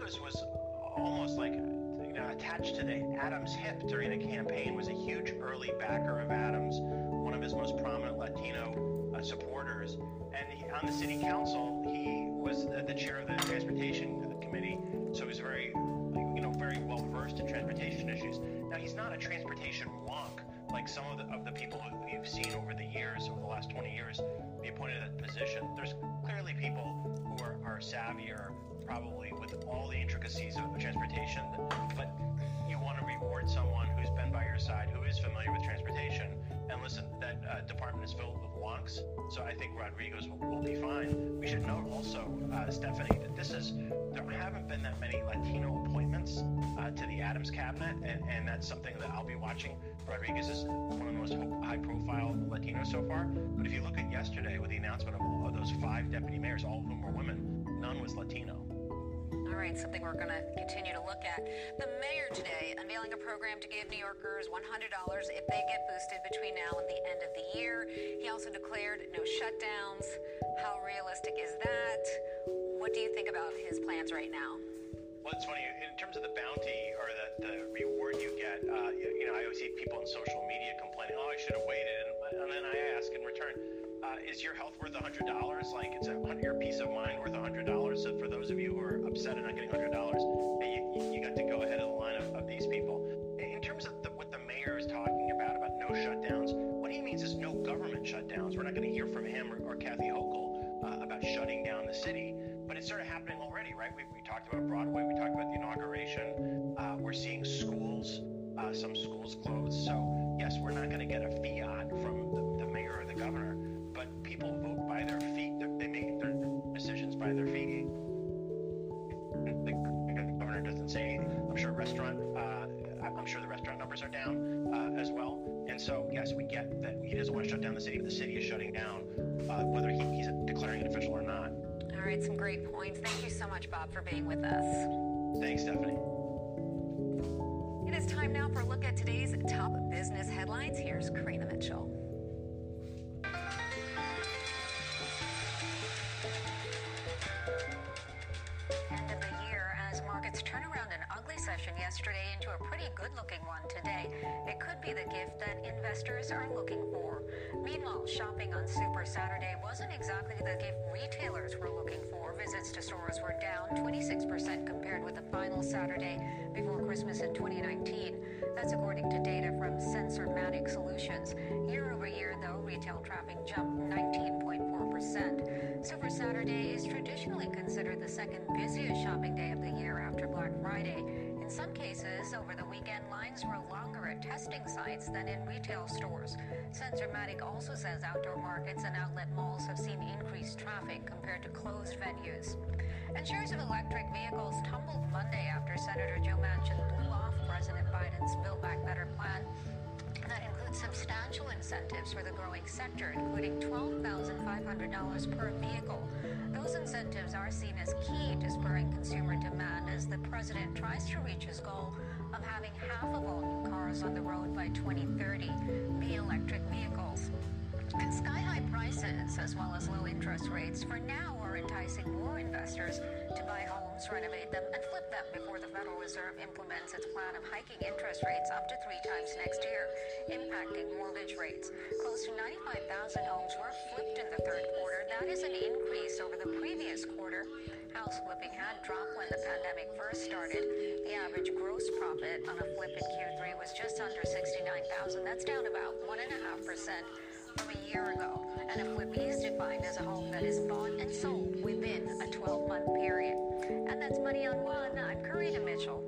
Was almost like you know, attached to the Adams hip during the campaign. Was a huge early backer of Adams, one of his most prominent Latino uh, supporters. And he, on the city council, he was the, the chair of the transportation committee, so he was very, you know, very well versed in transportation issues. Now he's not a transportation wonk like some of the, of the people you've seen over the years, over the last 20 years, be appointed to that position. There's clearly people who are, are savvier, probably with all the intricacies of transportation, but you want to reward someone who's been by your side, who is familiar with transportation. And listen, that uh, department is filled with wonks, so I think Rodriguez will, will be fine. We should note also, uh, Stephanie, that this is there haven't been that many Latino appointments uh, to the Adams cabinet, and, and that's something that I'll be watching. Rodriguez is one of the most high-profile Latinos so far, but if you look at yesterday with the announcement of, of those five deputy mayors, all of whom were women, none was Latino. Right, something we're going to continue to look at. The mayor today unveiling a program to give New Yorkers $100 if they get boosted between now and the end of the year. He also declared no shutdowns. How realistic is that? What do you think about his plans right now? Well, it's funny in terms of the bounty or the, the reward you get. Uh, you, you know, I always see people on social media complaining, "Oh, I should have waited," and, and then I ask in return, uh, "Is your health worth hundred dollars? Like, it's a, your peace of mind worth hundred dollars?" So for those of you who are upset and not getting hundred dollars, hey, you, you got to go ahead of the line of, of these people. In terms of the, what the mayor is talking about about no shutdowns, what he means is no government shutdowns. We're not going to hear from him or, or Kathy Hochul uh, about shutting down the city, but it's sort of happening already, right? We, we talked about Broadway, we talked about the inauguration. Uh, we're seeing schools, uh, some schools closed. So yes, we're not going to get a fiat from the, the mayor or the governor, by their feet. They make their decisions by their feet. The governor doesn't say anything. I'm sure restaurant. Uh, I'm sure the restaurant numbers are down uh, as well. And so yes, we get that he doesn't want to shut down the city. But the city is shutting down, uh, whether he, he's declaring it official or not. All right, some great points. Thank you so much, Bob, for being with us. Thanks, Stephanie. It is time now for a look at today's top business headlines. Here's Karina Mitchell. Be the gift that investors are looking for. Meanwhile, shopping on Super Saturday wasn't exactly the gift retailers were looking for. Visits to stores were down 26% compared with the final Saturday before Christmas in 2019. That's according to data from Sensormatic Solutions. Year over year, though, retail traffic jumped 19.4%. Super Saturday is traditionally considered the second busiest shopping day of the year after Black Friday. In some cases, over the weekend, lines were longer at testing sites than in retail stores. Sensormatic also says outdoor markets and outlet malls have seen increased traffic compared to closed venues. And shares of electric vehicles tumbled Monday after Senator Joe Manchin blew off President Biden's Build Back Better plan substantial incentives for the growing sector, including $12,500 per vehicle. Those incentives are seen as key to spurring consumer demand as the president tries to reach his goal of having half of all new cars on the road by 2030 be electric vehicles. And sky high prices, as well as low interest rates, for now are enticing more investors to buy homes, renovate them, and flip them before the Federal Reserve implements its plan of hiking interest rates up to three times next year, impacting mortgage rates. Close to 95,000 homes were flipped in the third quarter. That is an increase over the previous quarter. House flipping had dropped when the pandemic first started. The average gross profit on a flip in Q3 was just under 69,000. That's down about 1.5% from a year ago, and a flip is defined as a home that is bought and sold within a 12 month period. And that's Money on One. I'm Karina Mitchell.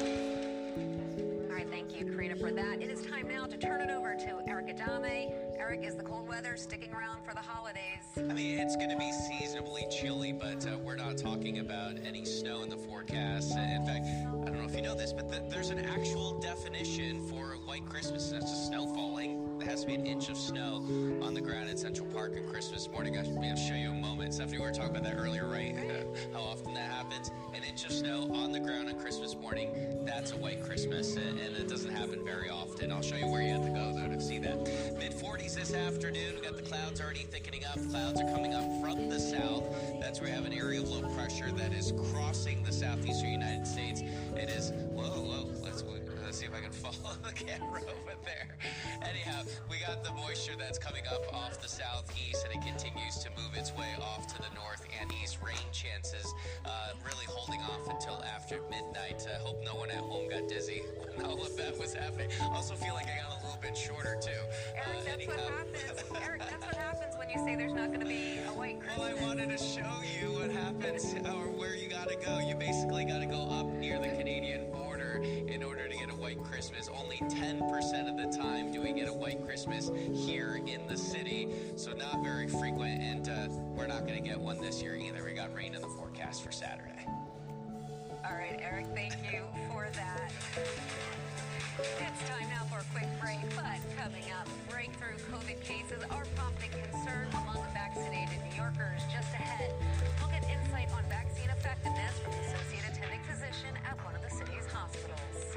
All right, thank you, Karina, for that. It is time now to turn it over to Eric Adame. Eric, is the cold weather sticking around for the holidays? I mean, it's going to be seasonably chilly, but uh, we're not talking about any snow in the forecast. In fact, I don't know if you know this, but th- there's an actual definition for white Christmas. That's just snow falling. There has to be an inch of snow on the ground at Central Park on Christmas morning. I'll I'll show you a moment. Stephanie, we were talking about that earlier, right? How often that happens. An inch of snow on the ground on Christmas morning, that's a white Christmas, and, and it doesn't happen very often. I'll show you where you have to go, though, to see that. Mid 40s this afternoon. We got the clouds already thickening up. Clouds are coming up from the south. That's where we have an area of low pressure that is crossing the southeastern United States. It is, camera over there. Anyhow, we got the moisture that's coming up off the southeast, and it continues to move its way off to the north and east. Rain chances uh, really holding off until after midnight. I hope no one at home got dizzy when all of that was happening. Also feel like I got a little bit shorter too. Eric, Uh, that's what happens. Eric, that's what happens when you say there's not going to be a white Christmas. Well, I wanted to show you what happens or where you got to go. You basically got to go up near the Canadian border in order to get a white Christmas. Only 10% of the time do we get a white Christmas here in the city, so not very frequent, and uh, we're not going to get one this year either. We got rain in the forecast for Saturday. All right, Eric, thank you for that. It's time now for a quick break, but coming up, breakthrough COVID cases are prompting concern among vaccinated New Yorkers. Just ahead, we'll get insight on vaccine effectiveness from the associate attending physician at one of the city's hospitals.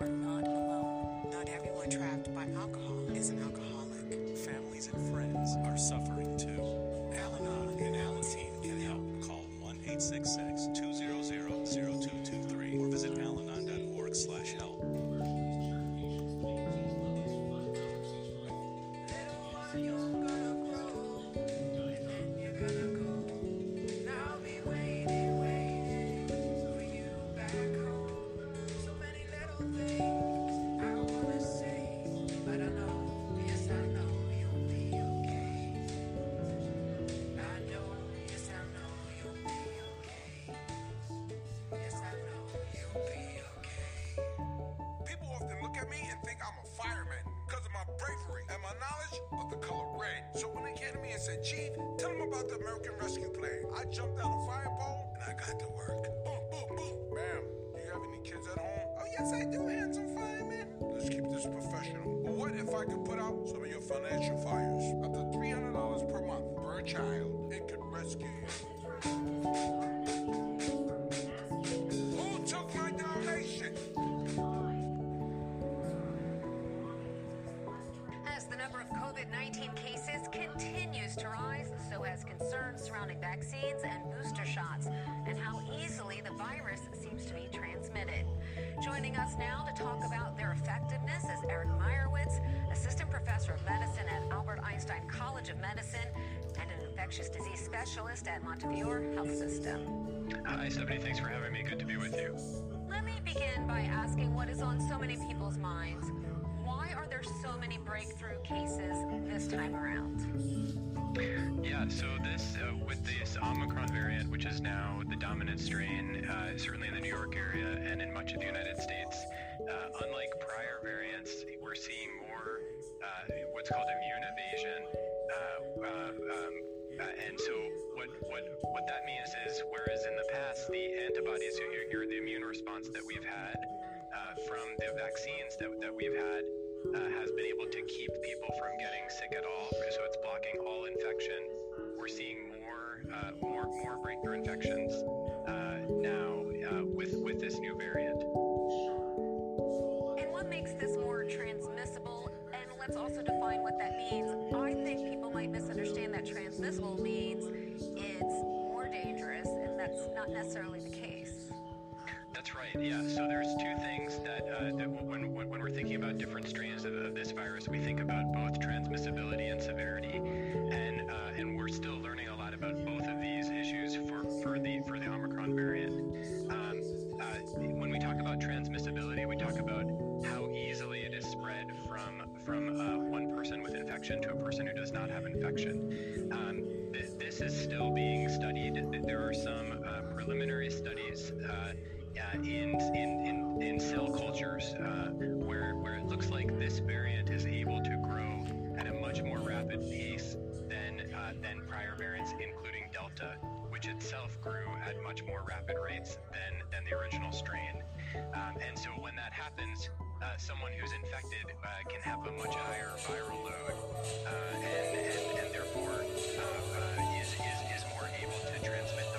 Are not Chief, tell them about the American Rescue Plan, I jumped out vaccines and booster shots and how easily the virus seems to be transmitted. Joining us now to talk about their effectiveness is Eric Meyerowitz, Assistant Professor of Medicine at Albert Einstein College of Medicine and an infectious disease specialist at Montefiore Health System. Hi, Stephanie. Thanks for having me. Good to be with you. Let me begin by asking what is on so many people's minds. Why are there so many breakthrough cases this time around? Yeah, so this, uh, with this Omicron variant, which is now the dominant strain, uh, certainly in the New York area and in much of the United States, uh, unlike prior variants, we're seeing more uh, what's called immune evasion. Uh, uh, um, and so what, what, what that means is, whereas in the past, the antibodies, or the immune response that we've had from the vaccines that, that we've had, uh, has been able to keep people from getting sick at all. So it's blocking all infection. We're seeing more, uh, more, more breakthrough infections uh, now uh, with with this new variant. And what makes this more transmissible? And let's also define what that means. I think people might misunderstand that transmissible means it's more dangerous, and that's not necessarily the case. That's right. Yeah. So there's two things that, uh, that when, when we're thinking about different strains of, of, this virus, we think about both transmissibility and severity, and uh, and we're still learning a lot about both of these issues for, for the for the Omicron variant. Um, uh, when we talk about transmissibility, we talk about how easily it is spread from from uh, one person with infection to a person who does not have infection. Um, th- this is still being studied. There are some uh, preliminary studies. Uh, uh, in, in, in, in cell cultures uh, where, where it looks like this variant is able to grow at a much more rapid pace than, uh, than prior variants, including Delta, which itself grew at much more rapid rates than, than the original strain. Um, and so when that happens, uh, someone who's infected uh, can have a much higher viral load uh, and, and, and therefore is, is, is more able to transmit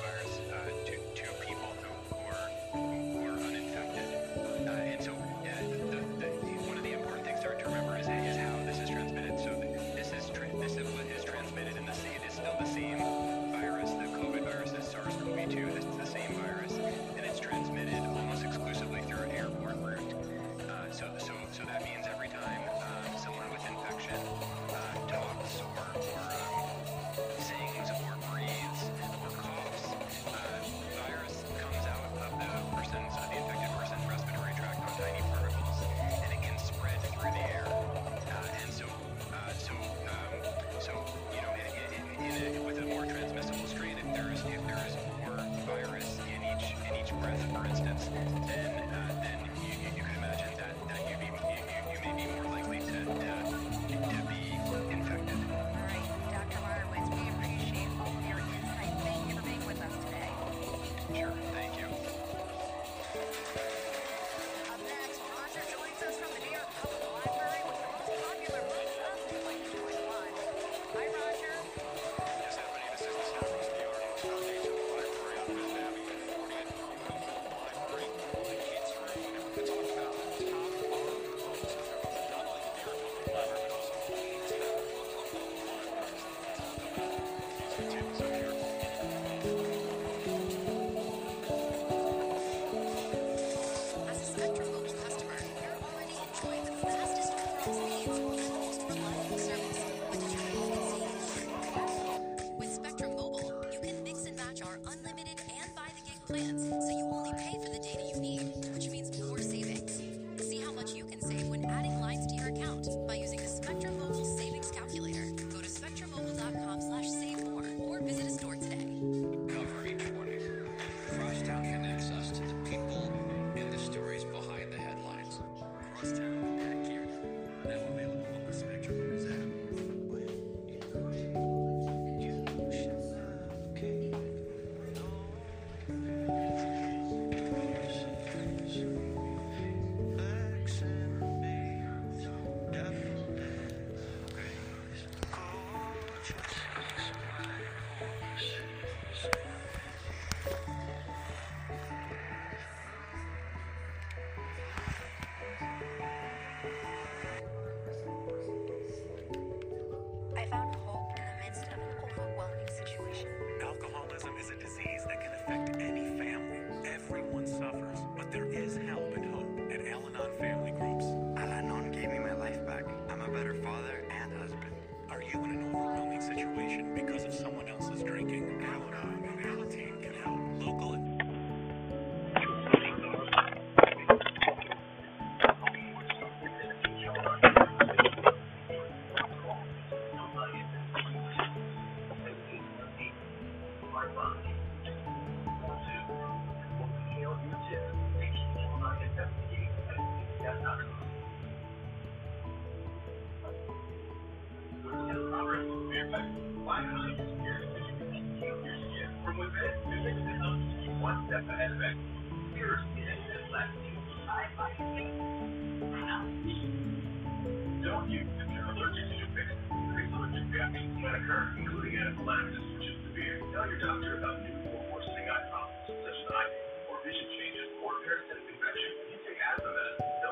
vision changes, or parasitic infection. You take asthma medicine,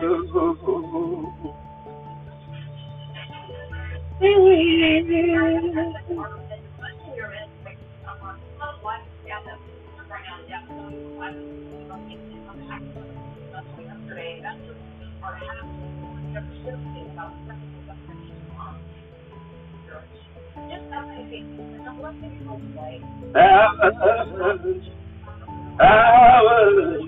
Hours, hours.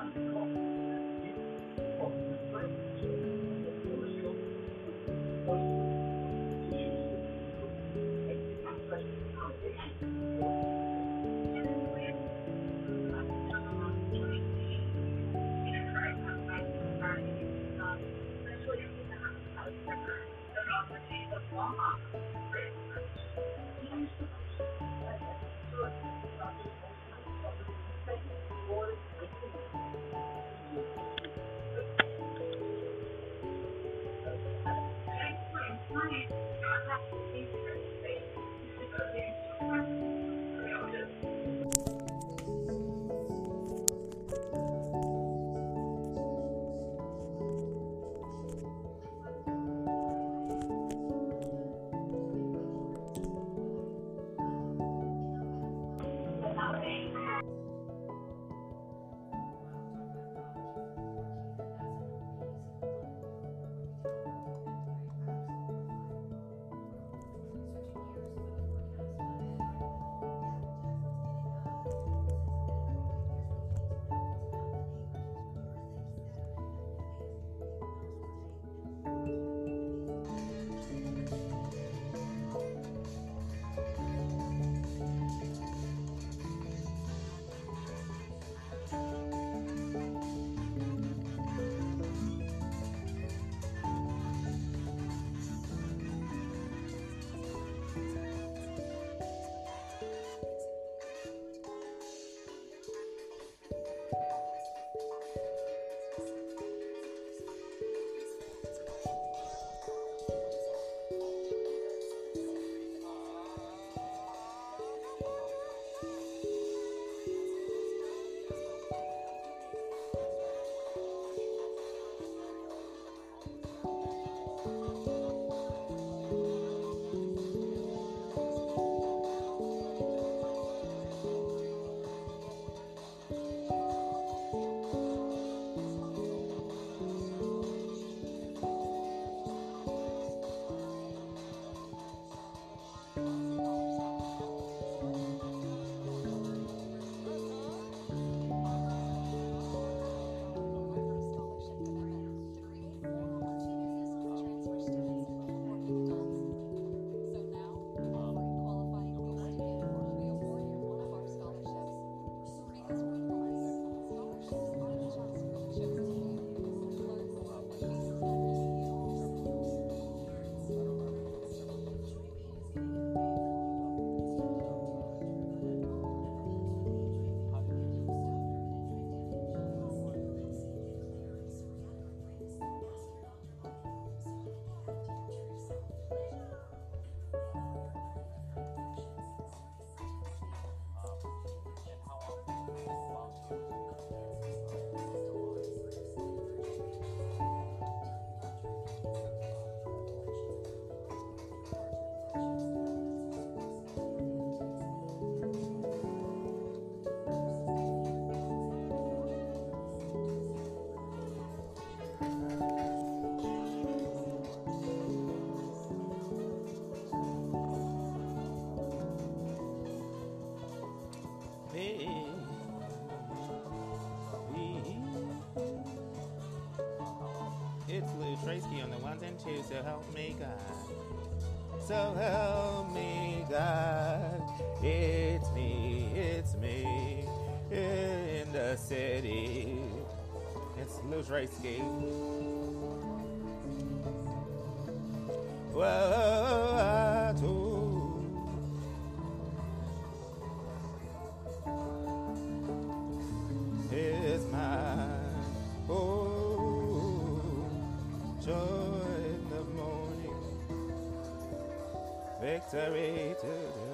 something cool. On the ones and twos. So help me God. So help me God. It's me, it's me in the city. It's Lou Tracy. Well, victory today.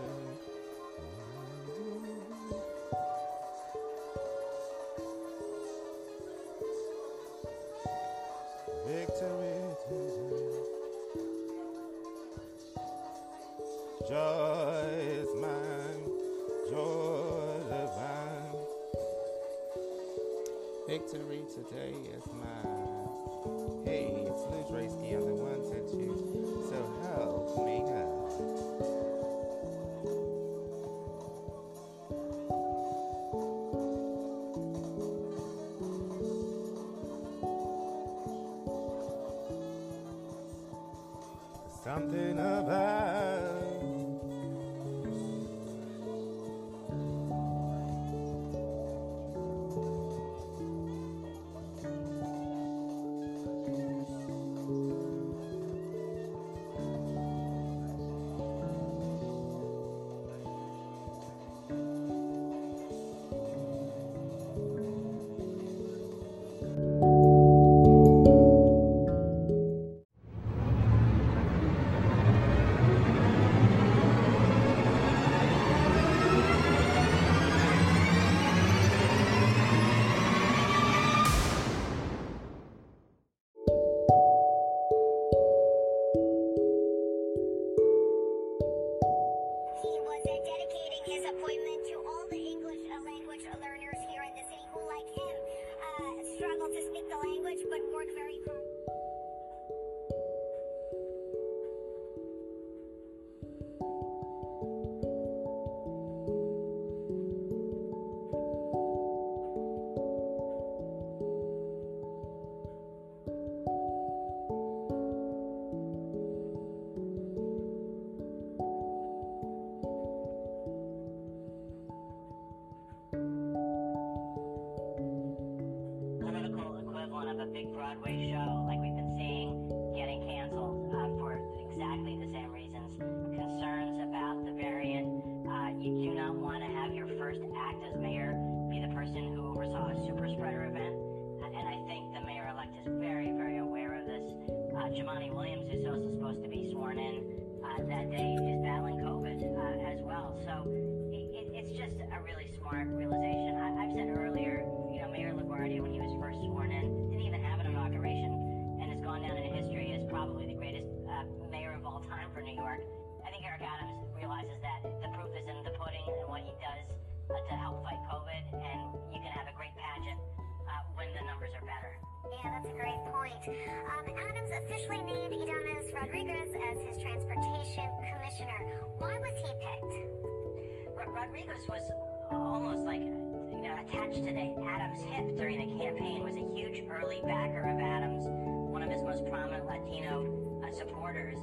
Rodriguez was almost like you know attached to the Adams hip during the campaign. Was a huge early backer of Adams, one of his most prominent Latino uh, supporters.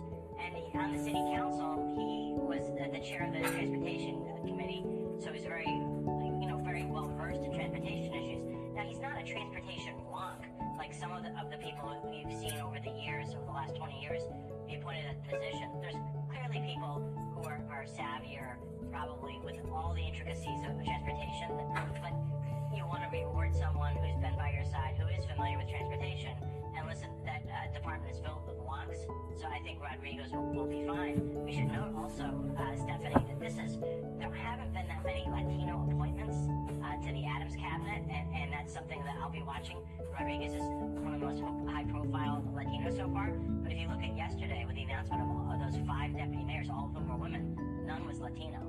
Familiar with transportation. And listen, that uh, department is filled with wonks, so I think Rodriguez will, will be fine. We should note also, uh, Stephanie, that this is there haven't been that many Latino appointments uh, to the Adams cabinet, and, and that's something that I'll be watching. Rodriguez is one of the most high-profile Latinos so far, but if you look at yesterday with the announcement of, all, of those five deputy mayors, all of whom were women, none was Latino.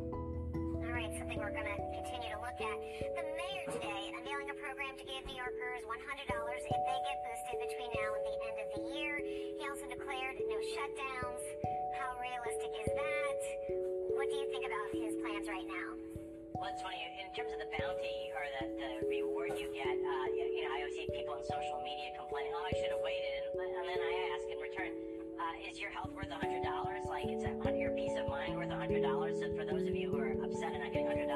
All right, something we're going to continue to look at. The mayor today unveiling a program to give New Yorkers $100 if they get boosted between now and the end of the year. He also declared no shutdowns. How realistic is that? What do you think about his plans right now? Well, it's funny. In terms of the bounty or the, the reward you get, uh, you, know, I always see people on social media complaining, "Oh, I should have waited." And uh, is your health worth $100? Like, is that your peace of mind worth $100? So for those of you who are upset and not getting $100,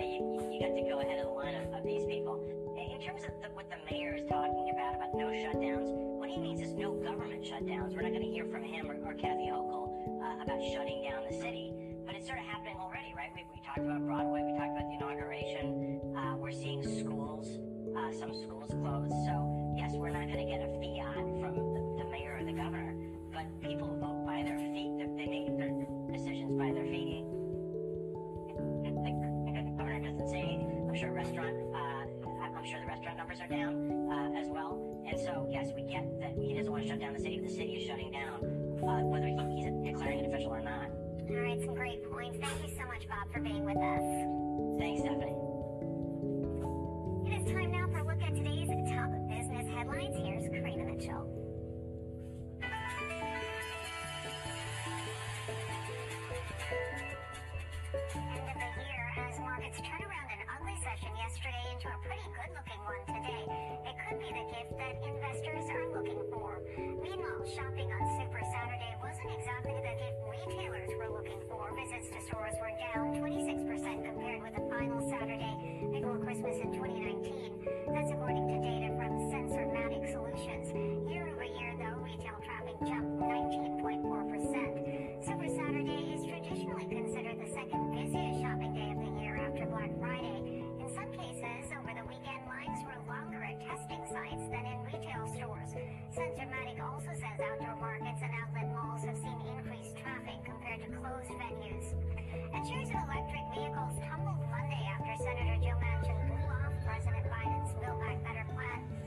hey, you, you got to go ahead of the line of, of these people. In terms of the, what the mayor is talking about, about no shutdowns, what he means is no government shutdowns. We're not going to hear from him or, or Kathy Hochul uh, about shutting down the city. But it's sort of happening already, right? We, we talked about Broadway, we talked about the inauguration. Uh, we're seeing schools, uh, some schools closed. So, yes, we're not going to get a fiat from people vote by their feet. They they make their decisions by their feet. The governor doesn't say. I'm sure restaurant, uh, I'm sure the restaurant numbers are down uh, as well. And so, yes, we get that he doesn't want to shut down the city. The city is shutting down, uh, whether he's declaring it official or not. All right, some great points. Thank you so much, Bob, for being with us. Thanks, Stephanie. It is time now for a look at today's top business headlines. Here's Karina Mitchell. The year as markets turn around an ugly session yesterday into a pretty good-looking one today. It could be the gift that investors are looking for. Meanwhile, shopping on Super Saturday wasn't exactly the gift retailers were looking for. Visits to stores were down 26% compared with the final Saturday before Christmas in 2019. That's according to data from Sensormatic Solutions. Year over year, though, retail traffic jumped 19.4%. Black Friday. In some cases, over the weekend, lines were longer at testing sites than in retail stores. Sensormatic also says outdoor markets and outlet malls have seen increased traffic compared to closed venues. And shares of electric vehicles tumbled Monday after Senator Joe Manchin blew off President Biden's Build Back Better plan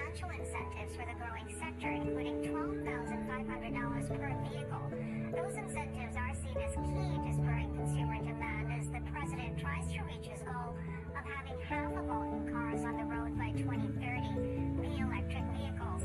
substantial incentives for the growing sector, including $12,500 per vehicle. Those incentives are seen as key to spurring consumer demand as the president tries to reach his goal of having half of all new cars on the road by 2030 be electric vehicles.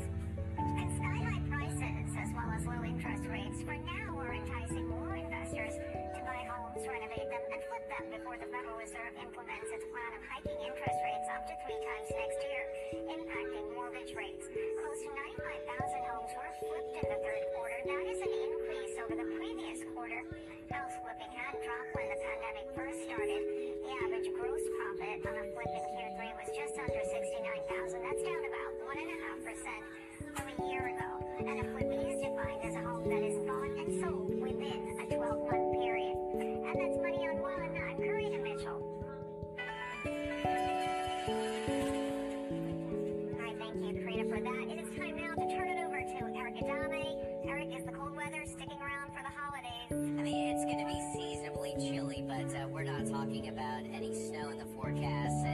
And sky-high prices, as well as low interest rates, for now are enticing more investors to buy homes, renovate them, and flip them before the Federal Reserve implements its plan of hiking interest rates up to three times next year, impacting mortgage rates. Close to 95,000 homes were flipped in the third quarter. That is an increase over the previous quarter. House flipping had dropped when the pandemic first started. The average gross profit on a flip in Q3 was just under 69,000. That's down about 1.5% from a year ago. And a flip is defined as a home that is bought and sold within a 12-month period. And that's money on one. I'm Karina Mitchell. All right, thank you, Karina, for that. It is time now to turn it over to Eric Adame. Eric, is the cold weather sticking around for the holidays? I mean, it's going to be seasonably chilly, but uh, we're not talking about any snow in the forecast.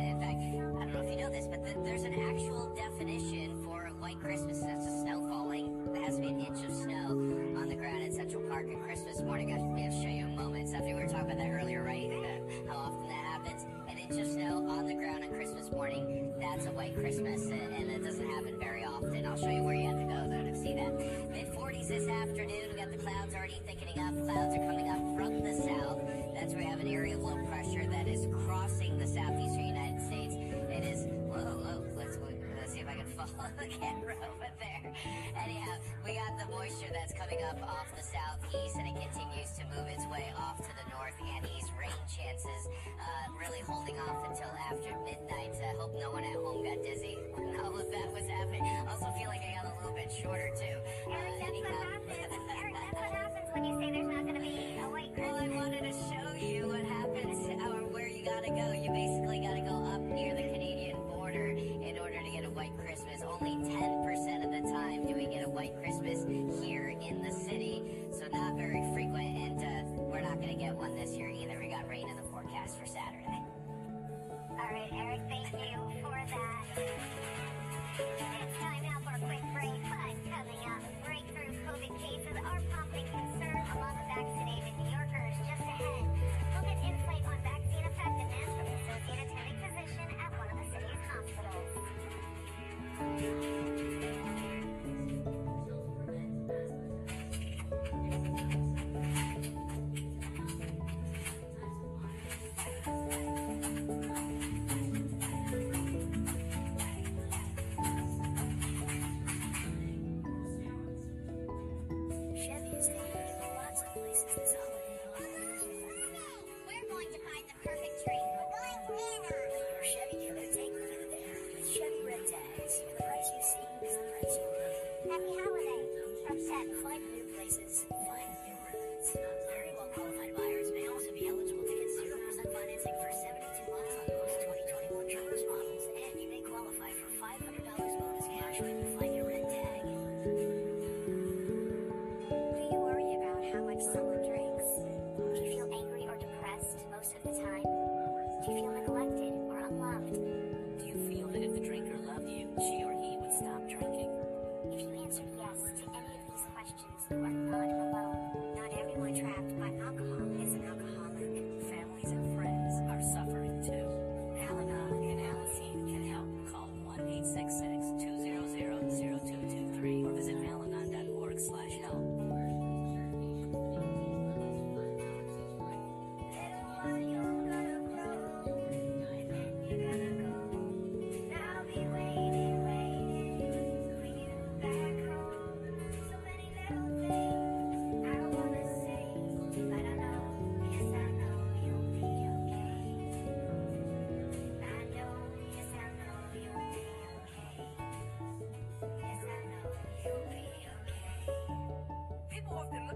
Really holding off until after midnight. I hope no one at home got dizzy when all of that was happening. Also feel like I got a little bit shorter too. Eric, that's what happens. Eric, that's what happens when you say there's not going to be a white Christmas. Well, I wanted to show you what happens or where you gotta go. You basically gotta go up near the Canadian border in order to get a white Christmas. Only 10% of the time do we get a white Christmas here in the city, so not very frequent, and uh, we're not gonna get one this year either. We got rain in the forecast for Saturday. All right, Eric, thank you for that. It's time now for a quick break, but coming up, breakthrough COVID cases are prompting concern among vaccinated New Yorkers. Just ahead, we'll get insight on vaccine effectiveness from at one of the hospitals.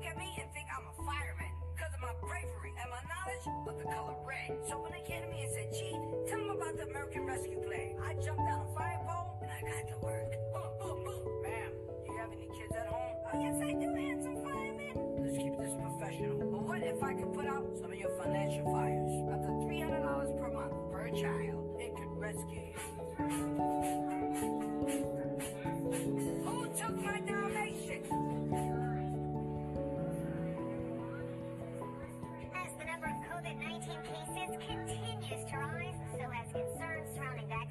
At me and think I'm a fireman because of my bravery and my knowledge of the color red. So when they came to me and said, Chief, tell them about the American Rescue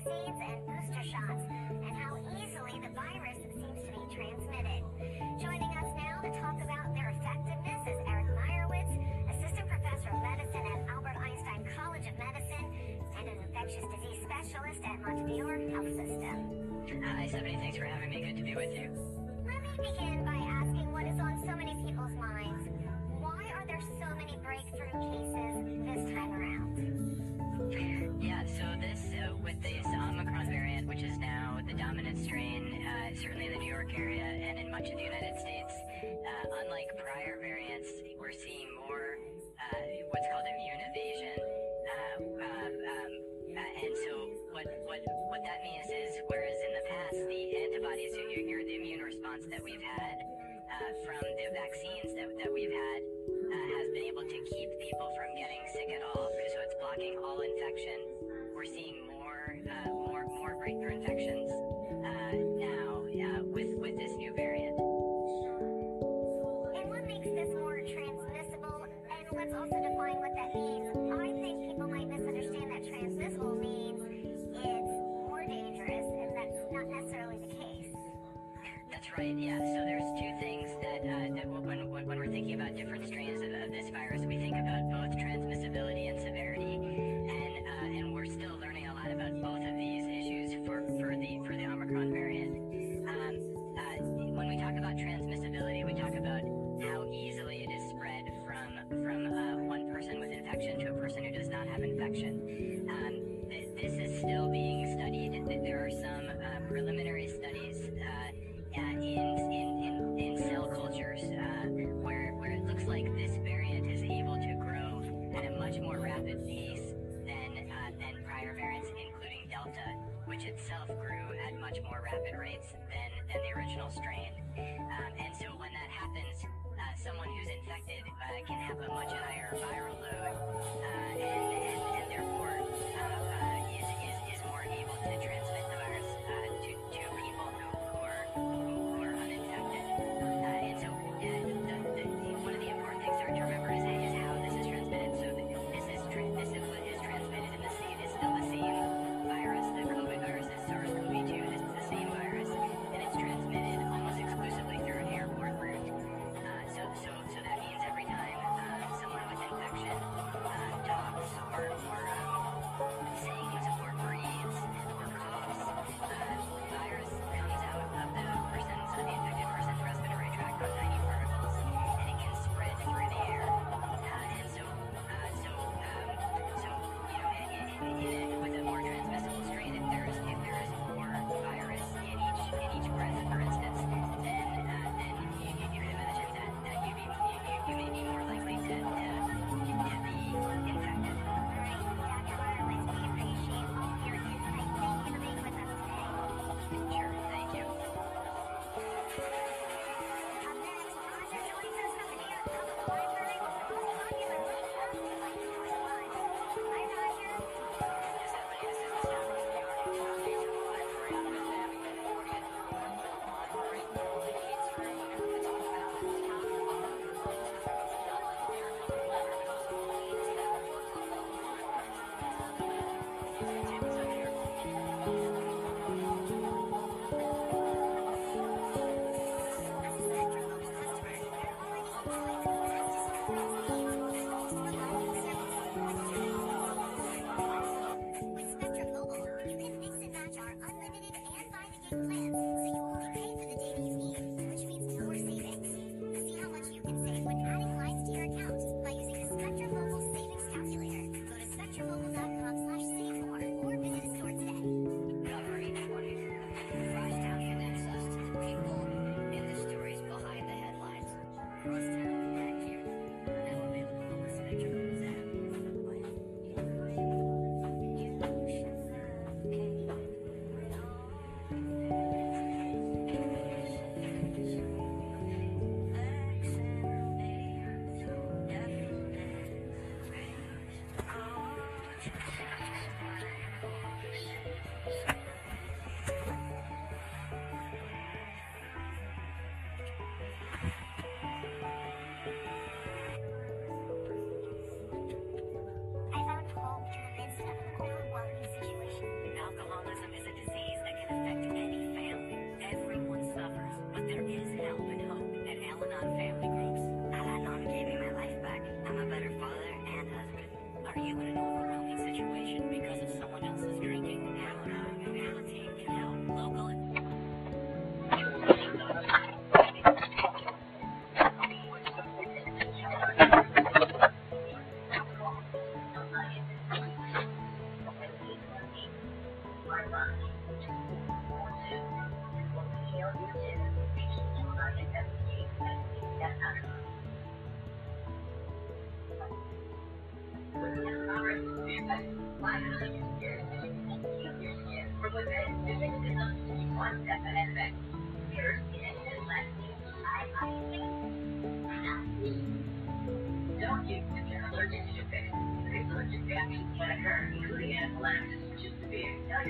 vaccines and booster shots, and how easily the virus seems to be transmitted. Joining us now to talk about their effectiveness is Eric Meyerowitz, Assistant Professor of Medicine at Albert Einstein College of Medicine and an infectious disease specialist at Montefiore Health System. Hi, Stephanie. Thanks for having me. Good to be with you. Let me begin by asking what is on so many people's minds. Why are there so many breakthrough cases York area and in much of the United States, uh, unlike prior variants, we're seeing more uh, what's called immune evasion. Uh, um, um, uh, and so what, what, what that means is, whereas in the past, the antibodies, or, the immune response that we've had uh, from the vaccines that, that we've had uh, has been able to keep people from getting sick at all, so it's blocking all infection. We're seeing more, uh, more, more breakthrough infections let's also define what that means. I think people might misunderstand that transmissible means it's more dangerous, and that's not necessarily the case. That's right. Yeah. So there's two things that, uh, that when, when we're thinking about different strains of, of this virus, we think about both transmissibility and severity, which itself grew at much more rapid rates than, than the original strain. Um, and so when that happens, uh, someone who's infected uh, can have a much higher viral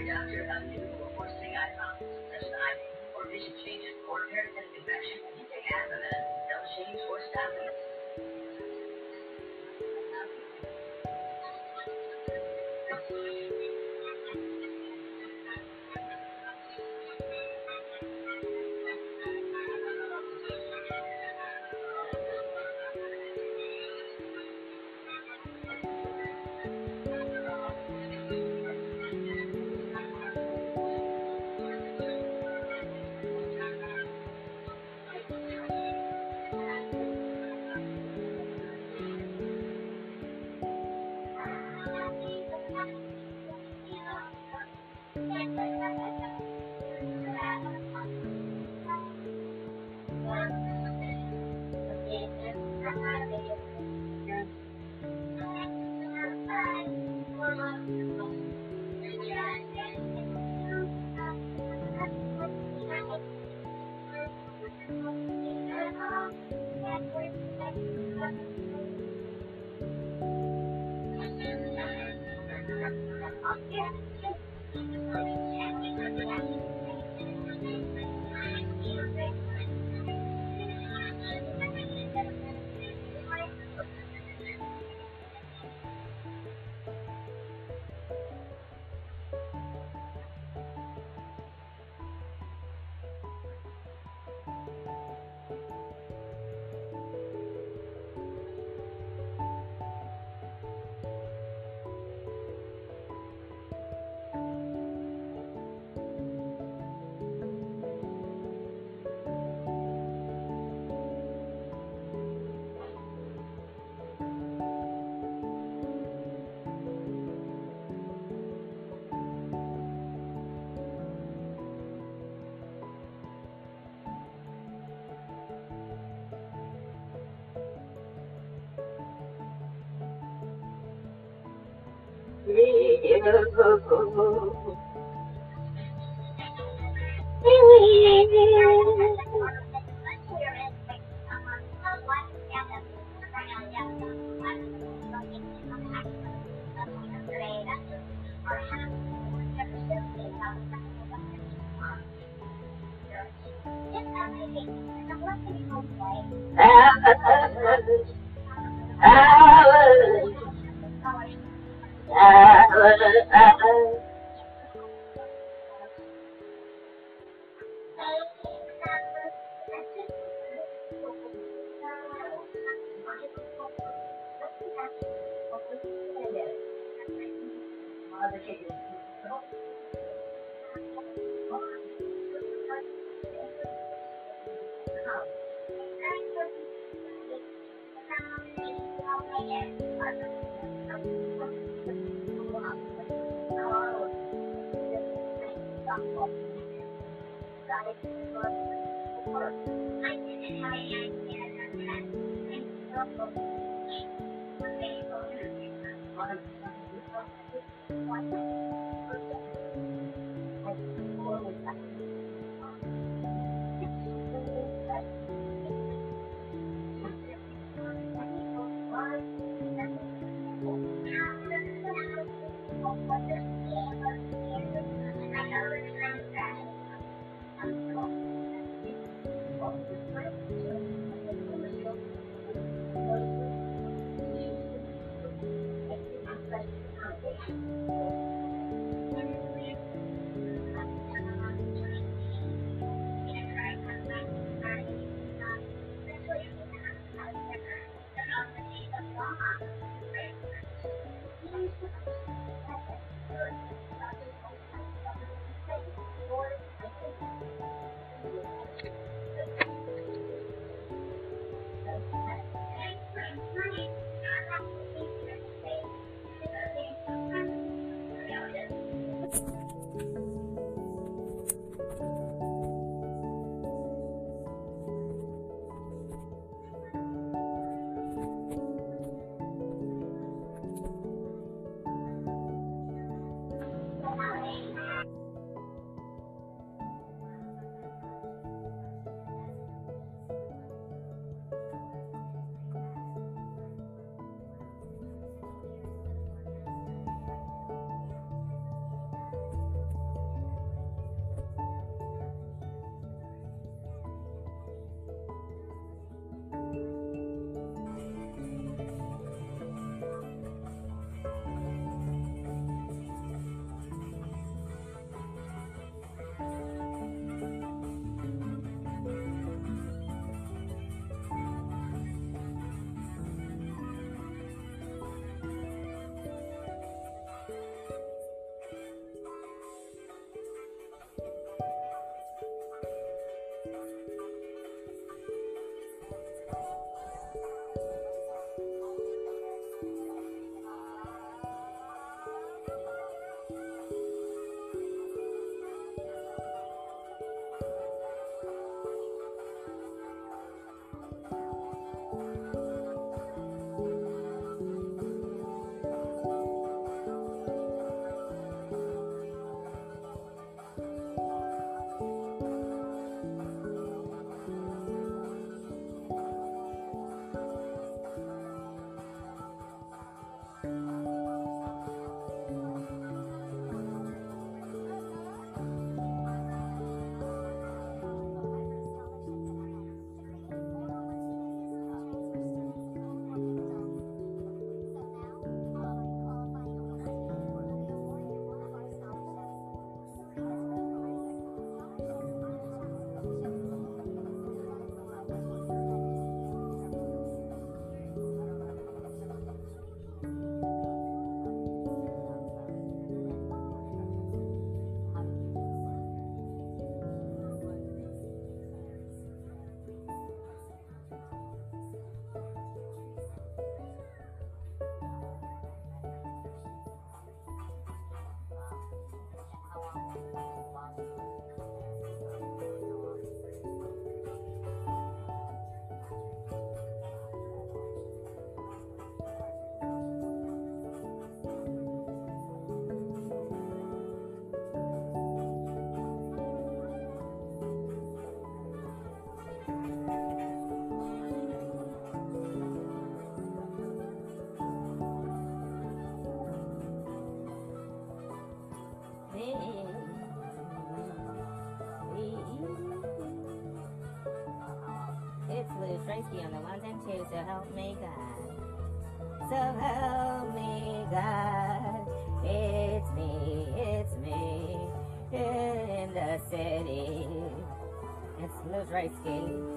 doctor about new or eye problems, such as eye or vision changes, or parasitic infection. If you take half of they'll uh, change or stop it. you. So help me God. So help me God. It's me, it's me in the city. It's Luz Raisky. Whoa,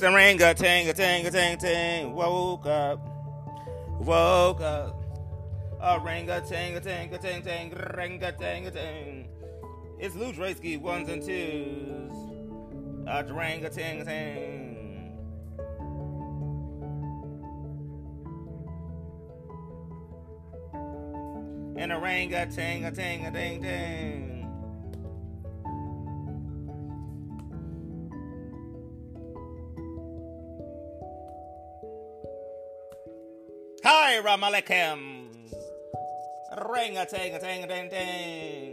It's a ring a ting a ting a ting ting. Woke up. Woke up. A ring a ting a ting a ting ting. Ring a ting a ting. It's Luke Raisky ones and twos. A ring a ting a ting. And a ring a ting a ting a ting ting. Hi, Ramalekem. Ring a ting a ting a ting ting.